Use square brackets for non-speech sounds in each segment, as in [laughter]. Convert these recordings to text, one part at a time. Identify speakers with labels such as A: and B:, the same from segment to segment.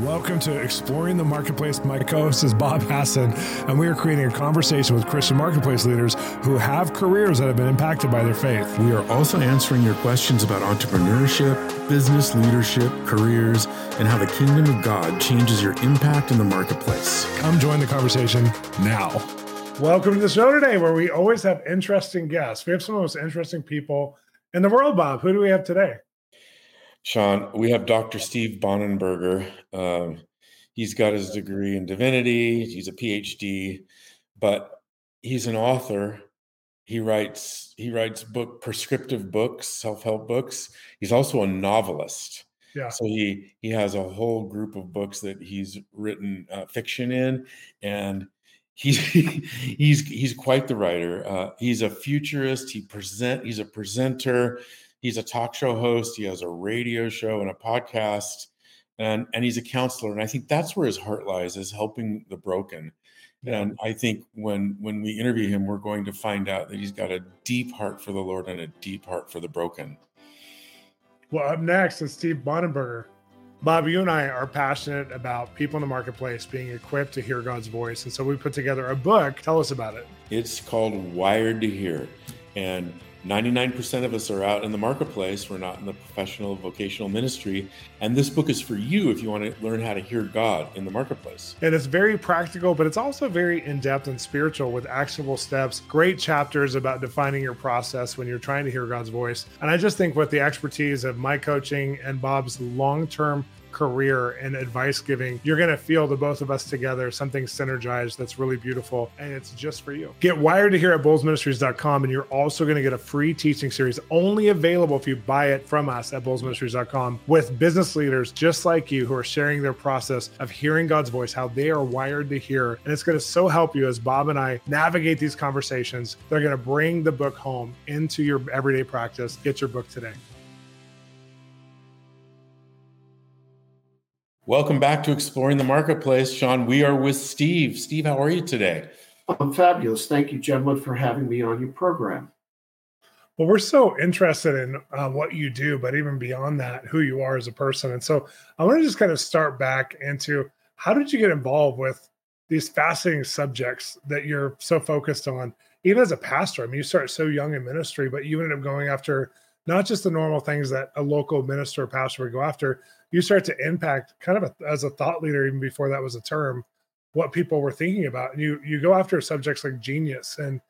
A: Welcome to Exploring the Marketplace. My co host is Bob Hasson, and we are creating a conversation with Christian marketplace leaders who have careers that have been impacted by their faith.
B: We are also answering your questions about entrepreneurship, business leadership, careers, and how the kingdom of God changes your impact in the marketplace.
A: Come join the conversation now. Welcome to the show today, where we always have interesting guests. We have some of the most interesting people in the world, Bob. Who do we have today?
B: Shawn, we have Dr. Steve Bonenberger. Um, he's got his degree in divinity, he's a PhD, but he's an author. He writes he writes book prescriptive books, self-help books. He's also a novelist.
A: Yeah.
B: So he he has a whole group of books that he's written uh, fiction in, and he's [laughs] he's he's quite the writer. Uh, he's a futurist. He present. He's a presenter he's a talk show host he has a radio show and a podcast and and he's a counselor and i think that's where his heart lies is helping the broken and i think when when we interview him we're going to find out that he's got a deep heart for the lord and a deep heart for the broken.
A: Well up next is steve bonenberger. Bob you and i are passionate about people in the marketplace being equipped to hear god's voice and so we put together a book. Tell us about it.
B: It's called wired to hear and 99% of us are out in the marketplace. We're not in the professional vocational ministry. And this book is for you if you want to learn how to hear God in the marketplace.
A: And it's very practical, but it's also very in depth and spiritual with actionable steps, great chapters about defining your process when you're trying to hear God's voice. And I just think with the expertise of my coaching and Bob's long term career and advice giving, you're going to feel the both of us together, something synergized that's really beautiful. And it's just for you. Get wired to hear at bolzministries.com. And you're also going to get a free teaching series only available if you buy it from us at bolzministries.com with business leaders just like you who are sharing their process of hearing God's voice, how they are wired to hear. And it's going to so help you as Bob and I navigate these conversations. They're going to bring the book home into your everyday practice. Get your book today.
B: Welcome back to Exploring the Marketplace. Shawn, we are with Steve. Steve, how are you today?
C: I'm fabulous. Thank you, gentlemen, for having me on your program.
A: Well, we're so interested in uh, what you do, but even beyond that, who you are as a person. And so I want to just kind of start back into how did you get involved with these fascinating subjects that you're so focused on, even as a pastor? I mean, you start so young in ministry, but you ended up going after not just the normal things that a local minister or pastor would go after, you start to impact kind of a, as a thought leader even before that was a term what people were thinking about. And you you go after subjects like genius and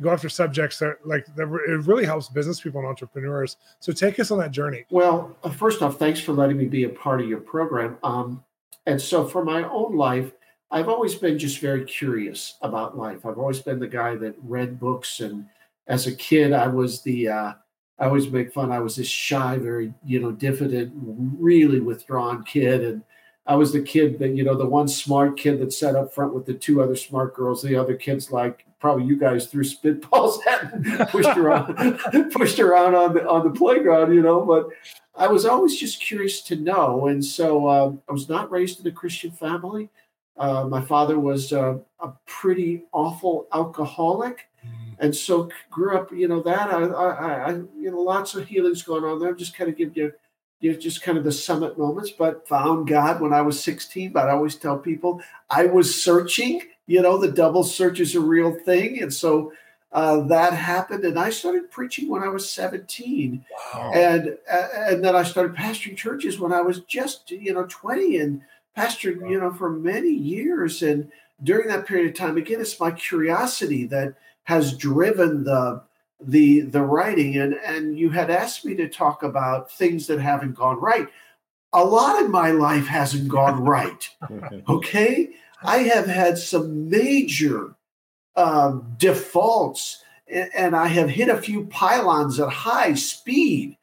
A: go after subjects that like that it really helps business people and entrepreneurs. So take us on that journey.
C: Well uh, first off thanks for letting me be a part of your program. Um, and so for my own life i've always been just very curious about life. I've always been the guy that read books. And as a kid i was the uh, I always make fun. I was this shy, very, you know, diffident, really withdrawn kid. And I was the kid that, you know, the one smart kid that sat up front with the two other smart girls. The other kids, like probably you guys, threw spitballs [laughs] at and [laughs] pushed around, [laughs] pushed around on the on the playground, you know. But I was always just curious to know. And so um, I was not raised in a Christian family. Uh, my father was uh, a pretty awful alcoholic and so grew up, you know, that I, I, I, you know, lots of healings going on there. Just kind of give you, you know, just kind of the summit moments. But found God when I was 16. But I always tell people I was searching. You know, the double search is a real thing, and so uh, that happened. And I started preaching when I was 17, wow. and uh, and then I started pastoring churches when I was just you know 20, and pastored wow. you know for many years. And during that period of time, again, it's my curiosity that has driven the the the writing. And and you had asked me to talk about things that haven't gone right. A lot in my life hasn't gone [laughs] right. Okay? I have had some major um, defaults and, and, i have hit a few pylons at high speed.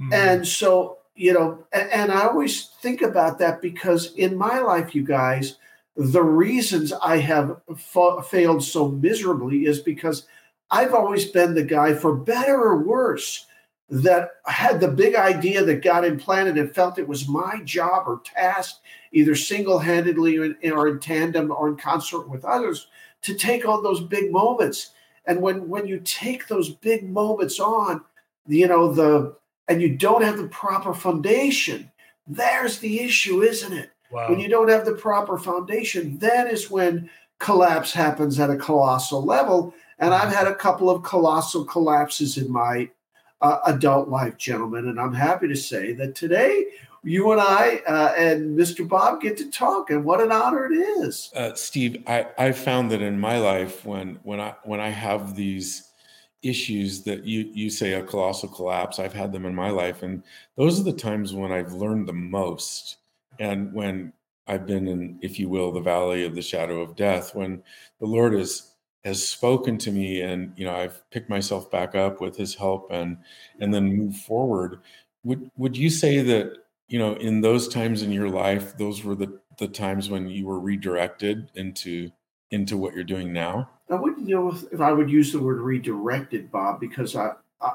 C: Mm. and so you know and, and i always think about that because in my life you guys the reasons I have fa- failed so miserably is because I've always been the guy, for better or worse, that had the big idea that got implanted and felt it was my job or task, either single handedly or in tandem or in concert with others, to take on those big moments. And when, when you take those big moments on, you know, the and you don't have the proper foundation, there's the issue, isn't it? Wow. When you don't have the proper foundation, then is when collapse happens at a colossal level. And I've had a couple of colossal collapses in my uh, adult life, gentlemen. And I'm happy to say that today you and I uh, and Mr. Bob get to talk, and what an honor it is.
B: Uh, Steve, I I found that in my life when when I when I have these issues that you you say a colossal collapse, I've had them in my life, and those are the times when I've learned the most, and when I've been in, if you will, the valley of the shadow of death, when the Lord has has spoken to me, and you know I've picked myself back up with His help, and and then move forward. Would would you say that you know in those times in your life those were the the times when you were redirected into into what you're doing now
C: i wouldn't know if, if i would use the word redirected bob because i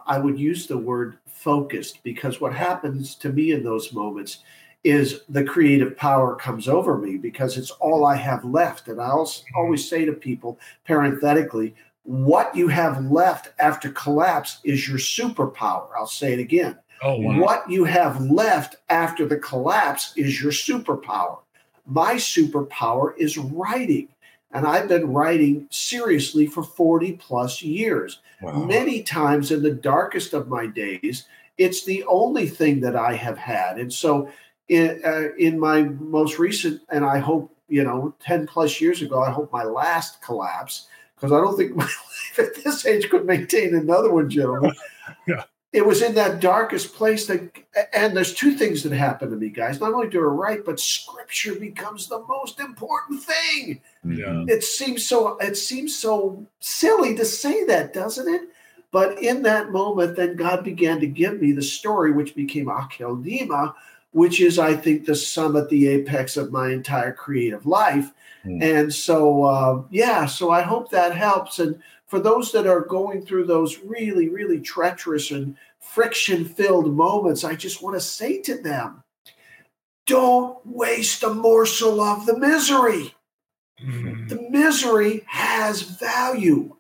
C: i would use the word focused because what happens to me in those moments is the creative power comes over me because it's all i have left and i mm-hmm. always say to people parenthetically what you have left after collapse is your superpower i'll say it again Oh, wow. What you have left after the collapse is your superpower. My superpower is writing. And I've been writing seriously for 40 plus years. Wow. Many times in the darkest of my days, it's the only thing that I have had. And so, in, uh, in my most recent, and I hope, you know, 10 plus years ago, I hope my last collapse, because I don't think [laughs] my life at this age could maintain another one, gentlemen. [laughs] yeah it was in that darkest place that and there's two things that happen to me guys not only do i write but scripture becomes the most important thing yeah. it seems so it seems so silly to say that doesn't it but in that moment then god began to give me the story which became akeldima which is i think the summit the apex of my entire creative life mm. and so uh, yeah so i hope that helps and for those that are going through those really, really treacherous and friction filled moments, I just want to say to them don't waste a morsel of the misery. Mm-hmm. The misery has value.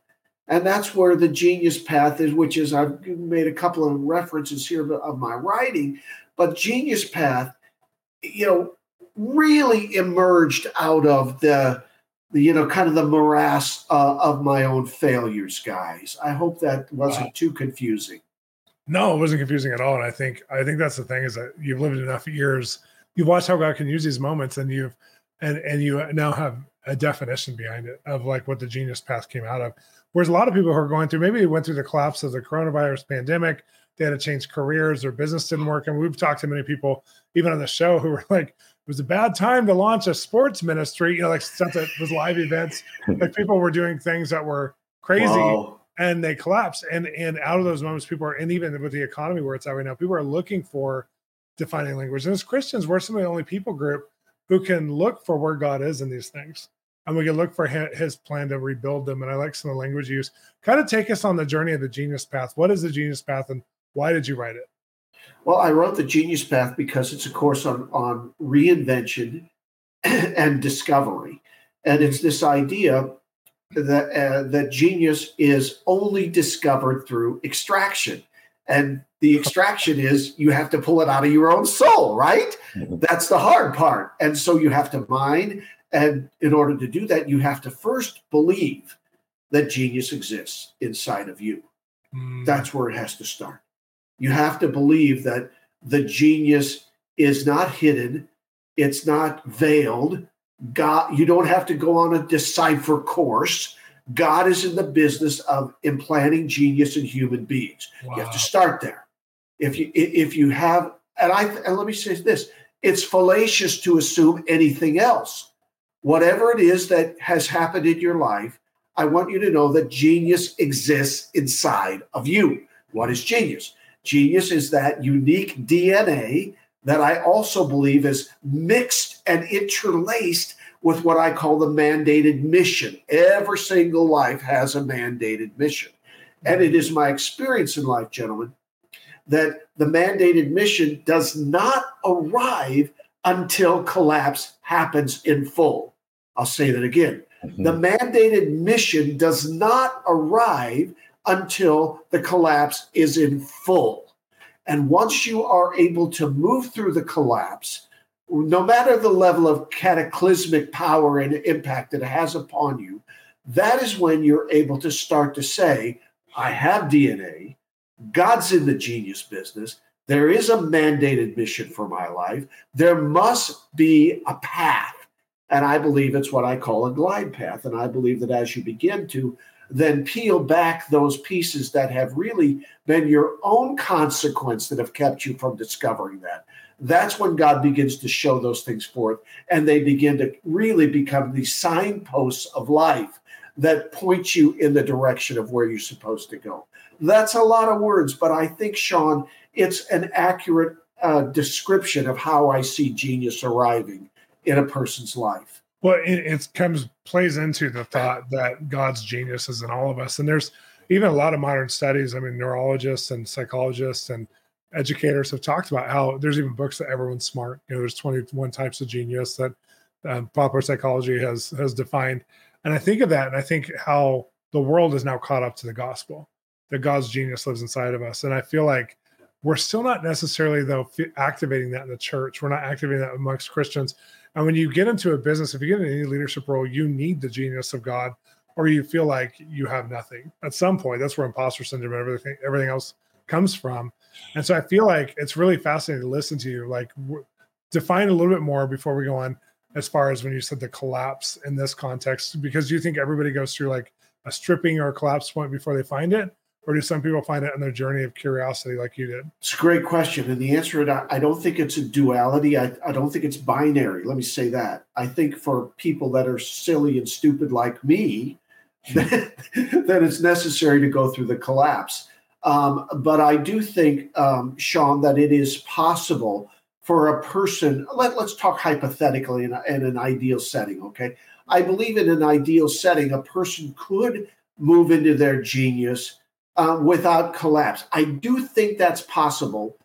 C: And that's where the genius path is, which is I've made a couple of references here of my writing, but genius path, you know, really emerged out of the you know, kind of the morass uh, of my own failures, guys. I hope that wasn't wow. too confusing.
A: No, it wasn't confusing at all. And I think I think that's the thing is that you've lived enough years, you've watched how God can use these moments, and you've and and you now have a definition behind it of like what the genius path came out of. Whereas a lot of people who are going through maybe went through the collapse of the coronavirus pandemic, they had to change careers, their business didn't work. And we've talked to many people, even on the show, who were like, it was a bad time to launch a sports ministry, you know, like stuff that was live events. like [laughs] people were doing things that were crazy wow. and they collapsed. And and out of those moments, people are and even with the economy where it's at right now, people are looking for defining language. And as Christians, we're some of the only people group who can look for where God is in these things. And we can look for his plan to rebuild them. And I like some of the language use. Kind of take us on the journey of the genius path. What is the genius path and why did you write it?
C: Well, I wrote the Genius Path because it's a course on on reinvention [clears throat] and discovery, and it's this idea that uh, that genius is only discovered through extraction, and the extraction is you have to pull it out of your own soul, right? Mm-hmm. That's the hard part, and so you have to mine, and in order to do that, you have to first believe that genius exists inside of you. Mm. That's where it has to start. You have to believe that the genius is not hidden, it's not veiled. God, you don't have to go on a decipher course. God is in the business of implanting genius in human beings. Wow. You have to start there. If you if you have, and I and let me say this: it's fallacious to assume anything else. Whatever it is that has happened in your life, I want you to know that genius exists inside of you. What is genius? Genius is that unique DNA that I also believe is mixed and interlaced with what I call the mandated mission. Every single life has a mandated mission. And it is my experience in life, gentlemen, that the mandated mission does not arrive until collapse happens in full. I'll say that again. Mm-hmm. The mandated mission does not arrive until the collapse is in full. And once you are able to move through the collapse, no matter the level of cataclysmic power and impact that it has upon you, that is when you're able to start to say, I have DNA. God's in the genius business. There is a mandated mission for my life. There must be a path. And I believe it's what I call a glide path. And I believe that as you begin to then peel back those pieces that have really been your own consequence that have kept you from discovering that, that's when God begins to show those things forth. And they begin to really become the signposts of life that point you in the direction of where you're supposed to go. That's a lot of words, but I think, Shawn, it's an accurate uh, description of how I see genius arriving in a person's life.
A: Well, it, it comes plays into the thought that God's genius is in all of us, and there's even a lot of modern studies. I mean, neurologists and psychologists and educators have talked about how there's even books that everyone's smart. You know, there's 21 types of genius that um, popular psychology has has defined, and I think of that, and I think how the world is now caught up to the gospel that God's genius lives inside of us, and I feel like we're still not necessarily though activating that in the church. We're not activating that amongst Christians. And when you get into a business, if you get in any leadership role, you need the genius of God, or you feel like you have nothing. At some point, that's where imposter syndrome and everything everything else comes from. And so I feel like it's really fascinating to listen to you. Like w- define a little bit more before we go on as far as when you said the collapse in this context, because you think everybody goes through like a stripping or a collapse point before they find it, or do some people find it in their journey of curiosity like you did?
C: It's a great question. And the answer is I don't think it's a duality. I, I don't think it's binary. Let me say that. I think for people that are silly and stupid like me, [laughs] that, that it's necessary to go through the collapse. Um, but I do think, um, Shawn, that it is possible for a person, let, let's talk hypothetically in, a, in an ideal setting, okay? I believe in an ideal setting, a person could move into their genius uh, without collapse. I do think that's possible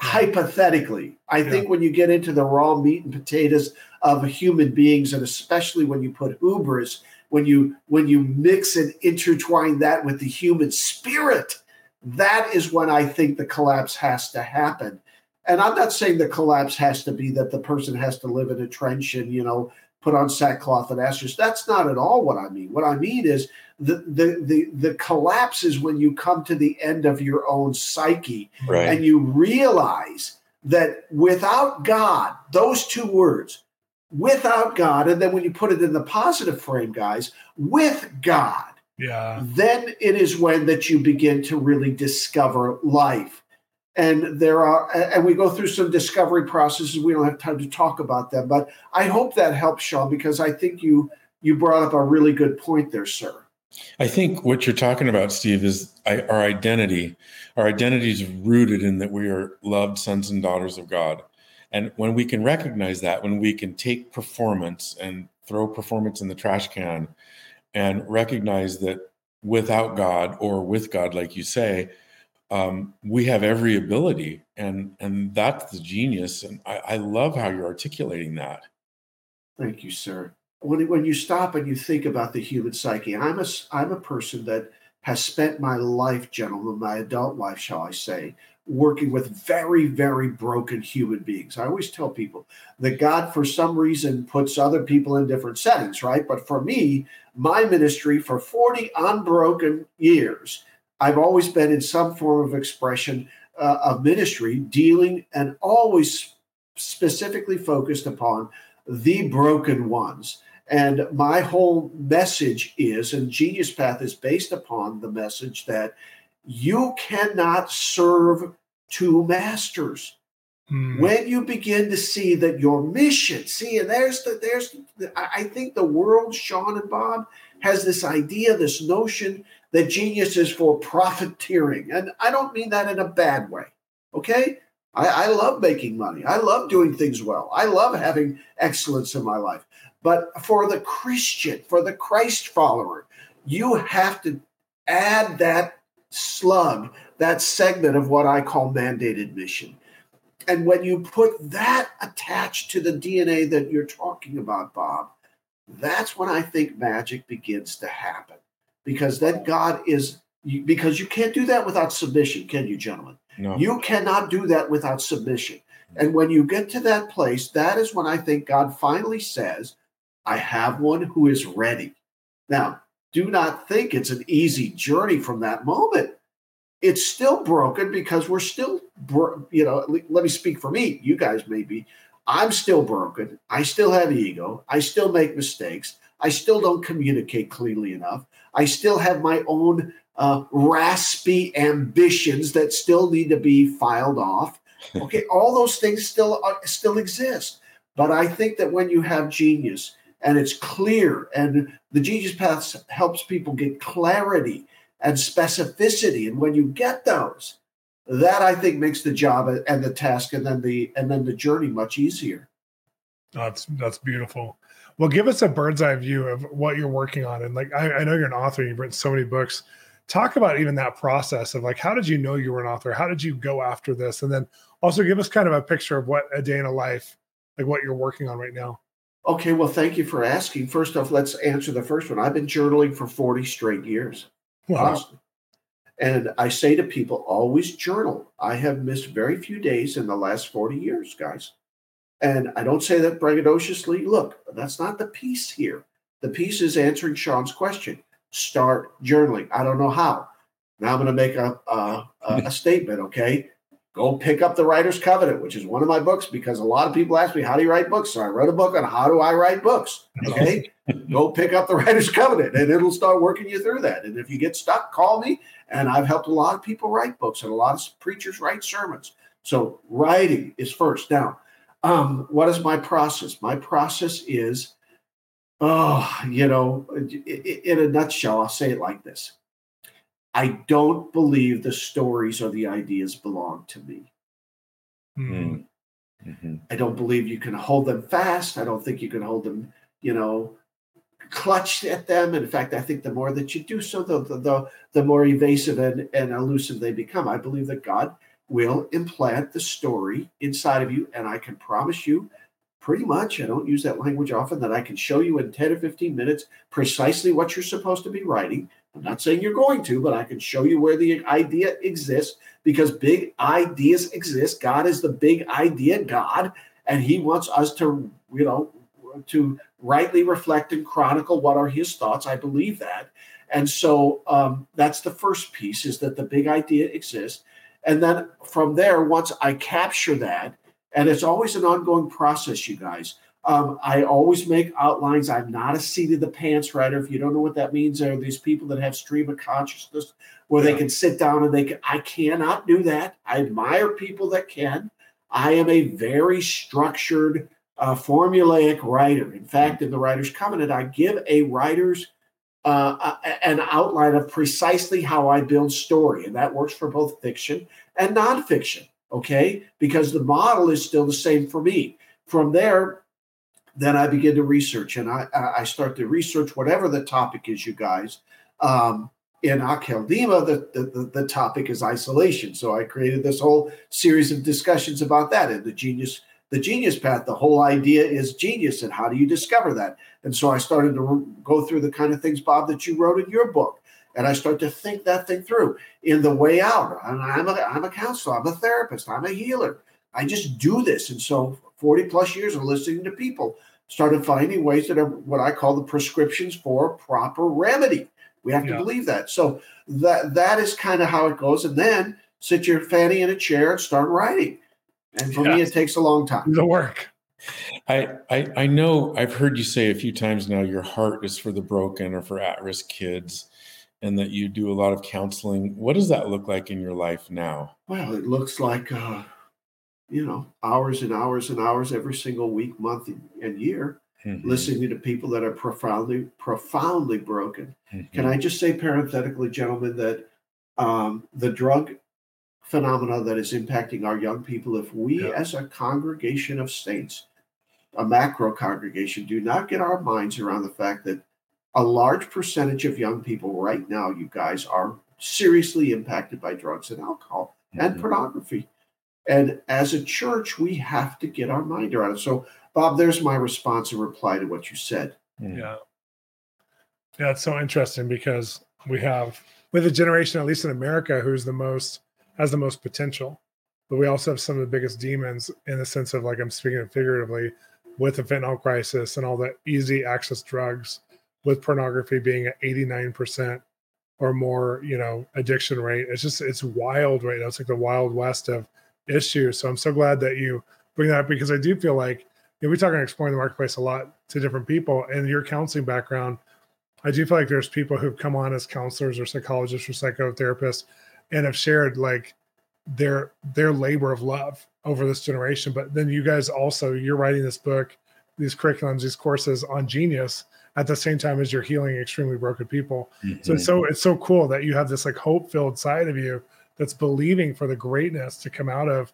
C: hypothetically. I yeah. think when you get into the raw meat and potatoes of human beings, and especially when you put hubris, when you when you mix and intertwine that with the human spirit, that is when I think the collapse has to happen. And I'm not saying the collapse has to be that the person has to live in a trench and you know put on sackcloth and ashes. That's not at all what I mean. What I mean is the the the, the collapse is when you come to the end of your own psyche right. and you realize that without God, those two words, without God, and then when you put it in the positive frame, guys, with God,
A: yeah,
C: then it is when that you begin to really discover life and there are and we go through some discovery processes. We don't have time to talk about them but i hope that helps Shawn because i think you you brought up a really good point there sir.
B: I think what you're talking about steve is our identity. Our identity is rooted in that we are loved sons and daughters of god. And when we can recognize that when we can take performance and throw performance in the trash can and recognize that without god or with god like you say um, we have every ability and and that's the genius and I, I, love how you're articulating that.
C: Thank you sir. When, when you stop and you think about the human psyche i'm a i'm a person that has spent my life gentlemen my adult life shall i say working with very very broken human beings. I always tell people that god for some reason puts other people in different settings right? But for me my ministry for 40 unbroken years I've always been in some form of expression uh, of ministry, dealing and always specifically focused upon the broken ones. And my whole message is, and Genius Path is based upon the message that you cannot serve two masters. Mm. When you begin to see that your mission, see, and there's the, there's, the, I think the world, Shawn and Bob, has this idea, this notion that genius is for profiteering. And I don't mean that in a bad way. Okay. I, I, love making money. I love doing things well. I love having excellence in my life. But for the Christian, for the Christ follower, you have to add that slug, that segment of what I call mandated mission. And when you put that attached to the DNA that you're talking about, Bob, that's when I think magic begins to happen because then God is because you can't do that without submission, can you, gentlemen? No. You cannot do that without submission. And when you get to that place, that is when I think God finally says, I have one who is ready. Now, do not think it's an easy journey from that moment. It's still broken because we're still, you know, let me speak for me. You guys may be. I'm still broken. I still have ego. I still make mistakes. I still don't communicate clearly enough. I still have my own uh, raspy ambitions that still need to be filed off. [laughs] Okay, all those things still uh, still exist. But I think that when you have genius and it's clear, and the genius path helps people get clarity and specificity, and when you get those, that I think makes the job and the task and then the and then the journey much easier.
A: That's that's beautiful. Well, give us a bird's eye view of what you're working on, and like I, I know you're an author, you've written so many books. Talk about even that process of like how did you know you were an author? How did you go after this? And then also give us kind of a picture of what a day in a life, like what you're working on right now.
C: Okay, well, thank you for asking. First off, let's answer the first one. I've been journaling for 40 straight years. Wow. And I say to people, always journal. I have missed very few days in the last 40 years, guys. And I don't say that braggadociously. Look, that's not the piece here. The piece is answering Shawn's question. Start journaling. I don't know how. Now I'm going to make a, a, a [laughs] statement, okay? Go pick up the Writer's Covenant, which is one of my books, because a lot of people ask me, How do you write books? So I wrote a book on how do I write books. Okay. [laughs] Go pick up the Writer's Covenant and it'll start working you through that. And if you get stuck, call me. And I've helped a lot of people write books and a lot of preachers write sermons. So writing is first. Now, um, what is my process? My process is, oh, you know, in a nutshell, I'll say it like this I don't believe the stories or the ideas belong to me. Mm. Mm-hmm. I don't believe you can hold them fast. I don't think you can hold them, you know, clutched at them. In fact, I think the more that you do so, the the, the more evasive and, and elusive they become. I believe that God will implant the story inside of you, and I can promise you pretty much, I don't use that language often, that I can show you in 10 or 15 minutes precisely what you're supposed to be writing. I'm not saying you're going to, but I can show you where the idea exists because big ideas exist. God is the big idea God, and He wants us to, you know, to rightly reflect and chronicle what are His thoughts. I believe that. And so um, that's the first piece is that the big idea exists. And then from there, once I capture that, and it's always an ongoing process, you guys. Um, I always make outlines. I'm not a seat of the pants writer. If you don't know what that means, there are these people that have stream of consciousness where yeah. they can sit down and they can. I cannot do that. I admire people that can. I am a very structured, uh, formulaic writer. In fact, in the Writer's Covenant, I give a writer's uh, an outline of precisely how I build story, and that works for both fiction and nonfiction. Okay, because the model is still the same for me. From there, then I begin to research and I, I start to research whatever the topic is, you guys. Um, in Akeldima, the, the, the topic is isolation. So I created this whole series of discussions about that. And the genius, the genius path, the whole idea is genius. And how do you discover that? And so I started to go through the kind of things, Bob, that you wrote in your book. And I start to think that thing through in the way out. I'm, I'm, a, I'm a counselor, I'm a therapist, I'm a healer. I just do this. And so 40 plus years of listening to people, started finding ways that are what I call the prescriptions for proper remedy. We have to believe that. So that that is kind of how it goes. And then sit your fanny in a chair and start writing. And for yeah. me, it takes a long time.
A: The work.
B: I, I I know I've heard you say a few times now your heart is for the broken or for at-risk kids and that you do a lot of counseling. What does that look like in your life now?
C: Well, it looks like uh, you know, hours and hours and hours every single week, month, and year, mm-hmm. listening to people that are profoundly, profoundly broken. Mm-hmm. Can I just say parenthetically, gentlemen, that um, the drug phenomena that is impacting our young people, if we yeah. as a congregation of saints, a macro congregation, do not get our minds around the fact that a large percentage of young people right now, you guys, are seriously impacted by drugs and alcohol mm-hmm. and pornography. And as a church, we have to get our mind around it. So, Bob, there's my response and reply to what you said.
A: Hmm. Yeah. Yeah, it's so interesting because we have with a generation, at least in America, who's the most has the most potential, but we also have some of the biggest demons in the sense of like I'm speaking figuratively with the fentanyl crisis and all the easy access drugs, with pornography being at 89% or more, you know, addiction rate. It's just it's wild right now. It's like the wild west of issues. So I'm so glad that you bring that up because I do feel like you know, we talk on exploring the marketplace a lot to different people and your counseling background. I do feel like there's people who've come on as counselors or psychologists or psychotherapists and have shared like their their labor of love over this generation. But then you guys also you're writing this book, these curriculums, these courses on genius at the same time as you're healing extremely broken people. Mm-hmm. So it's so it's so cool that you have this like hope filled side of you that's believing for the greatness to come out of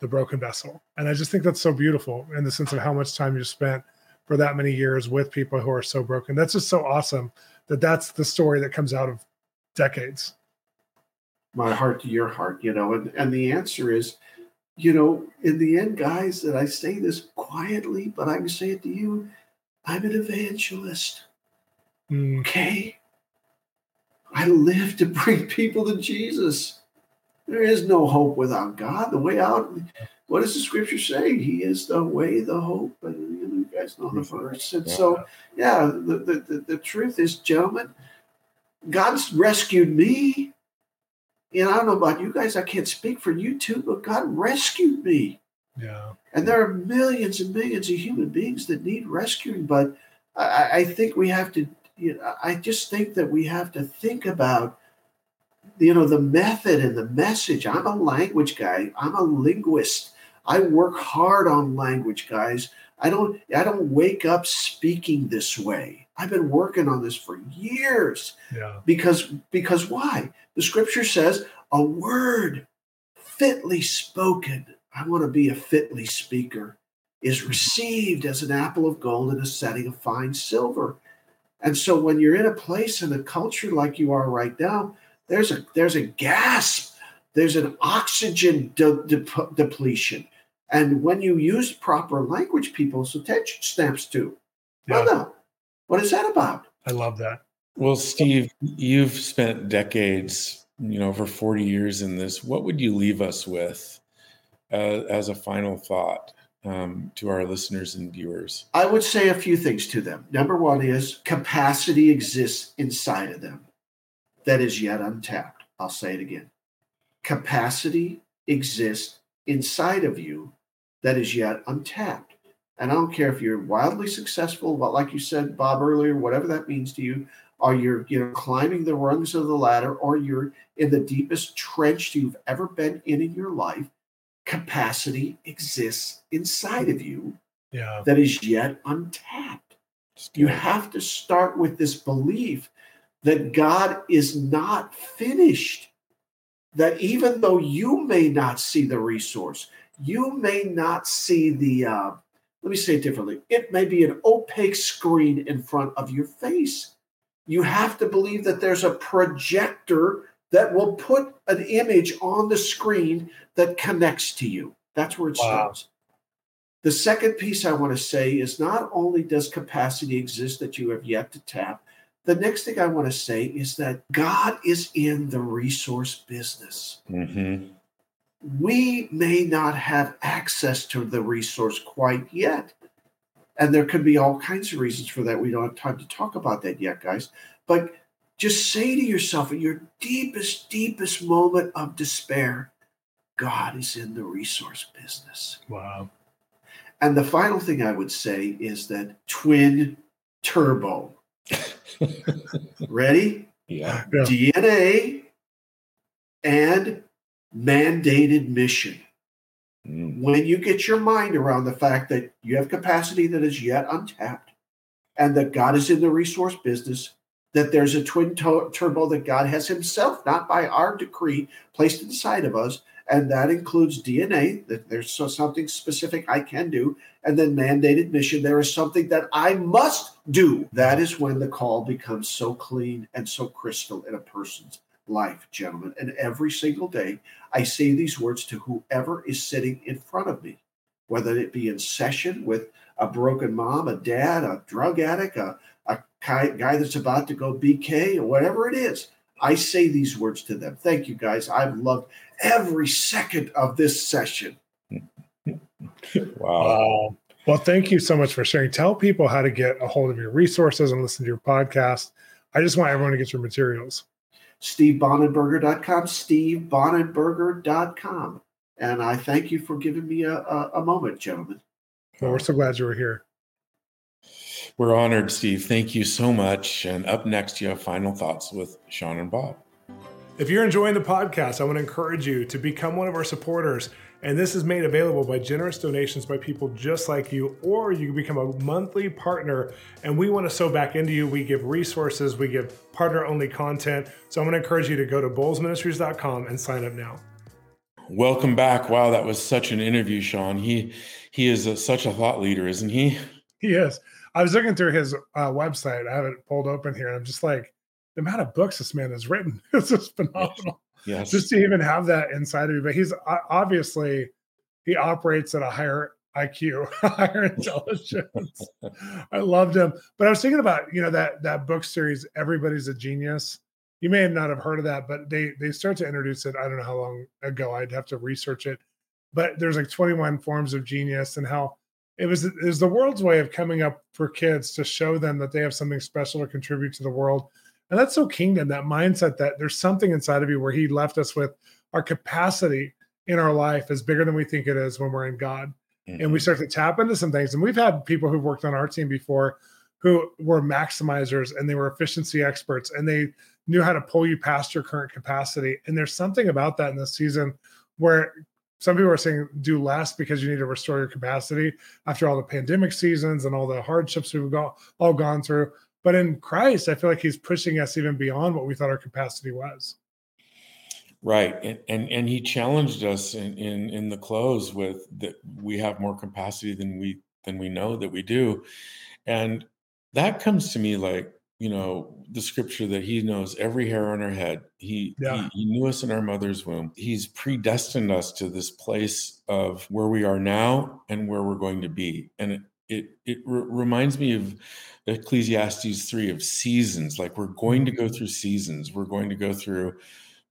A: the broken vessel. And I just think that's so beautiful in the sense of how much time you spent for that many years with people who are so broken. That's just so awesome that that's the story that comes out of decades.
C: My heart to your heart, you know, and, and the answer is, you know, in the end, guys, that I say this quietly, but I can say it to you, I'm an evangelist. Okay. I live to bring people to Jesus. There is no hope without God. The way out, what does the scripture say? He is the way, the hope, and you guys know the verse. And so, yeah, the, the, the, the truth is, gentlemen, God's rescued me. And I don't know about you guys, I can't speak for you too, but God rescued me.
A: Yeah.
C: And there are millions and millions of human beings that need rescuing, but I, I think we have to, you know, I just think that we have to think about you know the method and the message. I'm a language guy. I'm a linguist. I work hard on language guys. I don't i don't wake up speaking this way i've been working on this for years.
A: Yeah.
C: because because why? The scripture says a word fitly spoken i want to be a fitly speaker is mm-hmm. received as an apple of gold in a setting of fine silver. And so when you're in a place in a culture like you are right now there's a there's a gasp there's an oxygen de- de- depletion. And when you use proper language people's attention snaps to yeah. well no what is that about
A: i love that
B: well steve you've spent decades you know over 40 years in this what would you leave us with uh, as a final thought um, to our listeners and viewers
C: i would say a few things to them number one is capacity exists inside of them that is yet untapped. I'll say it again. Capacity exists inside of you that is yet untapped. And I don't care if you're wildly successful, but like you said, Bob, earlier, whatever that means to you, or you're you know climbing the rungs of the ladder, or you're in the deepest trench you've ever been in in your life, capacity exists inside of you
A: yeah.
C: that is yet untapped. You have to start with this belief that God is not finished. That even though you may not see the resource, you may not see the, uh, let me say it differently, it may be an opaque screen in front of your face. You have to believe that there's a projector that will put an image on the screen that connects to you. That's where it wow. starts. The second piece I want to say is not only does capacity exist that you have yet to tap, the next thing I want to say is that God is in the resource business.
B: Mm-hmm.
C: We may not have access to the resource quite yet. And there could be all kinds of reasons for that. We don't have time to talk about that yet, guys. But just say to yourself in your deepest, deepest moment of despair, God is in the resource business.
A: Wow.
C: And the final thing I would say is that twin turbo [laughs] Ready?
B: Yeah.
C: yeah. DNA and mandated mission. Mm. When you get your mind around the fact that you have capacity that is yet untapped and that God is in the resource business, that there's a twin to- turbo that God has Himself, not by our decree, placed inside of us, and that includes DNA. That there's so something specific I can do, and then mandated mission. There is something that I must do. That is when the call becomes so clean and so crystal in a person's life, gentlemen. And every single day, I say these words to whoever is sitting in front of me, whether it be in session with a broken mom, a dad, a drug addict, a, a guy that's about to go BK, or whatever it is. I say these words to them. Thank you, guys. I've loved every second of this session. [laughs]
A: wow. Well, thank you so much for sharing. Tell people how to get a hold of your resources and listen to your podcast. I just want everyone to get your materials.
C: SteveBonenberger.com, SteveBonenberger.com. And I thank you for giving me a, a, a moment, gentlemen.
A: Well, we're so glad you were here.
B: We're honored, Steve. Thank you so much. And up next, you have final thoughts with Shawn and Bob.
A: If you're enjoying the podcast, I want to encourage you to become one of our supporters. And this is made available by generous donations by people just like you, or you can become a monthly partner. And we want to sow back into you. We give resources, we give partner only content. So I'm going to encourage you to go to bolzministries.com and sign up now.
B: Welcome back. Wow, that was such an interview, Shawn. He he is a, such a thought leader, isn't he?
A: He is. I was looking through his uh, website. I have it pulled open here, and I'm just like, the amount of books this man has written [laughs] is just phenomenal. Yes. Just to even have that inside of you. But he's obviously he operates at a higher IQ, [laughs] higher intelligence. [laughs] I loved him. But I was thinking about, you know, that that book series, Everybody's a Genius. You may not have heard of that, but they they start to introduce it. I don't know how long ago. I'd have to research it. But there's like 21 forms of genius and how it was it was the world's way of coming up for kids to show them that they have something special to contribute to the world and that's so kingdom, that mindset that there's something inside of you where he left us with our capacity in our life is bigger than we think it is when we're in God. Mm-hmm. And we mm-hmm. start to tap into some things. And we've had people who've worked on our team before who were maximizers and they were efficiency experts and they knew how to pull you past your current capacity. And there's something about that in this season where some people are saying do less because you need to restore your capacity after all the pandemic seasons and all the hardships we've got, all gone through. But in Christ, I feel like he's pushing us even beyond what we thought our capacity was.
B: Right. And and, and he challenged us in, in in the close with that we have more capacity than we than we know that we do. And that comes to me like, you know, the scripture that he knows every hair on our head. He, yeah. he, he knew us in our mother's womb. He's predestined us to this place of where we are now and where we're going to be. And it it, re- reminds me of Ecclesiastes 3 of seasons. Like we're going to go mm-hmm. through seasons. We're going to go through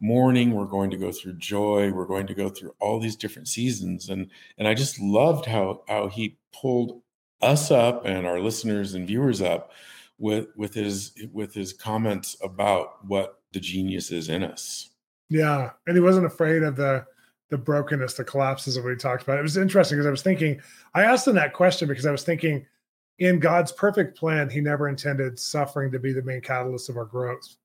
B: mourning. We're going to go through joy. We're going to go through all these different seasons. And and I just loved how how he pulled us up and our listeners and viewers up with with his with his comments about what the genius is in us.
A: Yeah. And he wasn't afraid of the the brokenness, the collapses of what he talked about. It was interesting because I was thinking, I asked him that question because I was thinking, in God's perfect plan, he never intended suffering to be the main catalyst of our growth.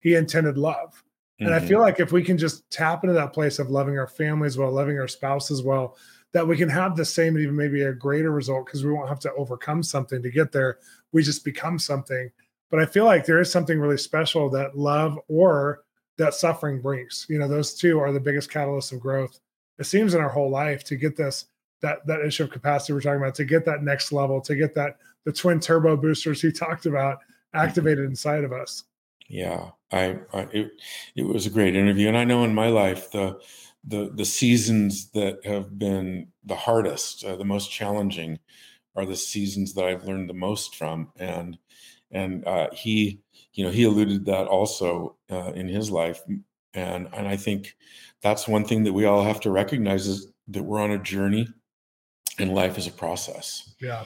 A: He intended love. Mm-hmm. And I feel mm-hmm. like if we can just tap into that place of loving our families well, loving our spouse as well, that we can have the same, even maybe a greater result because we won't have to overcome something to get there. We just become something. But I feel like there is something really special that love or that suffering brings. You know, those two are the biggest catalysts of growth. It seems in our whole life to get this that that issue of capacity we're talking about to get that next level to get that the twin turbo boosters he [laughs] talked about activated inside of us
B: yeah i, I it, it was a great interview and i know in my life the the the seasons that have been the hardest uh, the most challenging are the seasons that i've learned the most from and and uh, he you know he alluded that also uh, in his life and and i think that's one thing that we all have to recognize is that we're on a journey and life is a process.
A: Yeah.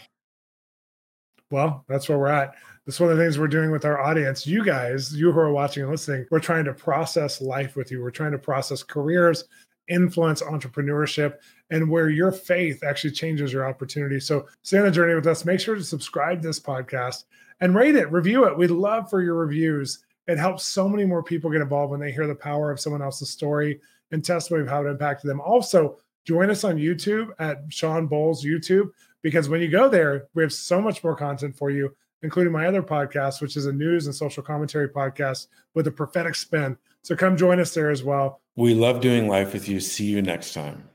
A: Well, that's where we're at. That's one of the things we're doing with our audience. You guys, you who are watching and listening, we're trying to process life with you. We're trying to process careers, influence, entrepreneurship, and where your faith actually changes your opportunity. So stay on the journey with us. Make sure to subscribe to this podcast and rate it, review it. We'd love for your reviews. It helps so many more people get involved when they hear the power of someone else's story and testimony of how it impacted them. Also, join us on YouTube at Shawn Bolz YouTube because when you go there, we have so much more content for you, including my other podcast, which is a news and social commentary podcast with a prophetic spin. So come join us there as well.
B: We love doing life with you. See you next time.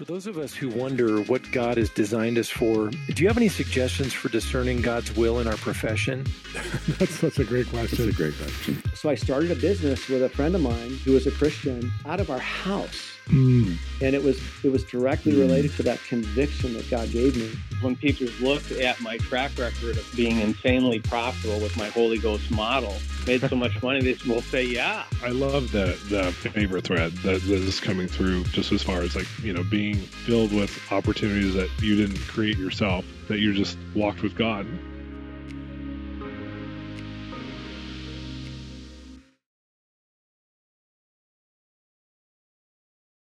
D: For those of us who wonder what God has designed us for, do you have any suggestions for discerning God's will in our profession? [laughs]
A: That's such a great question.
B: That's a great question.
E: So I started a business with a friend of mine who was a Christian out of our house Mm. And it was it was directly mm. related to that conviction that God gave me.
F: When people look at my track record of being insanely profitable with my Holy Ghost model, made so much money, they will say, "Yeah."
A: I love the the favor thread that, that is coming through, just as far as like you know being filled with opportunities that you didn't create yourself, that you just walked with God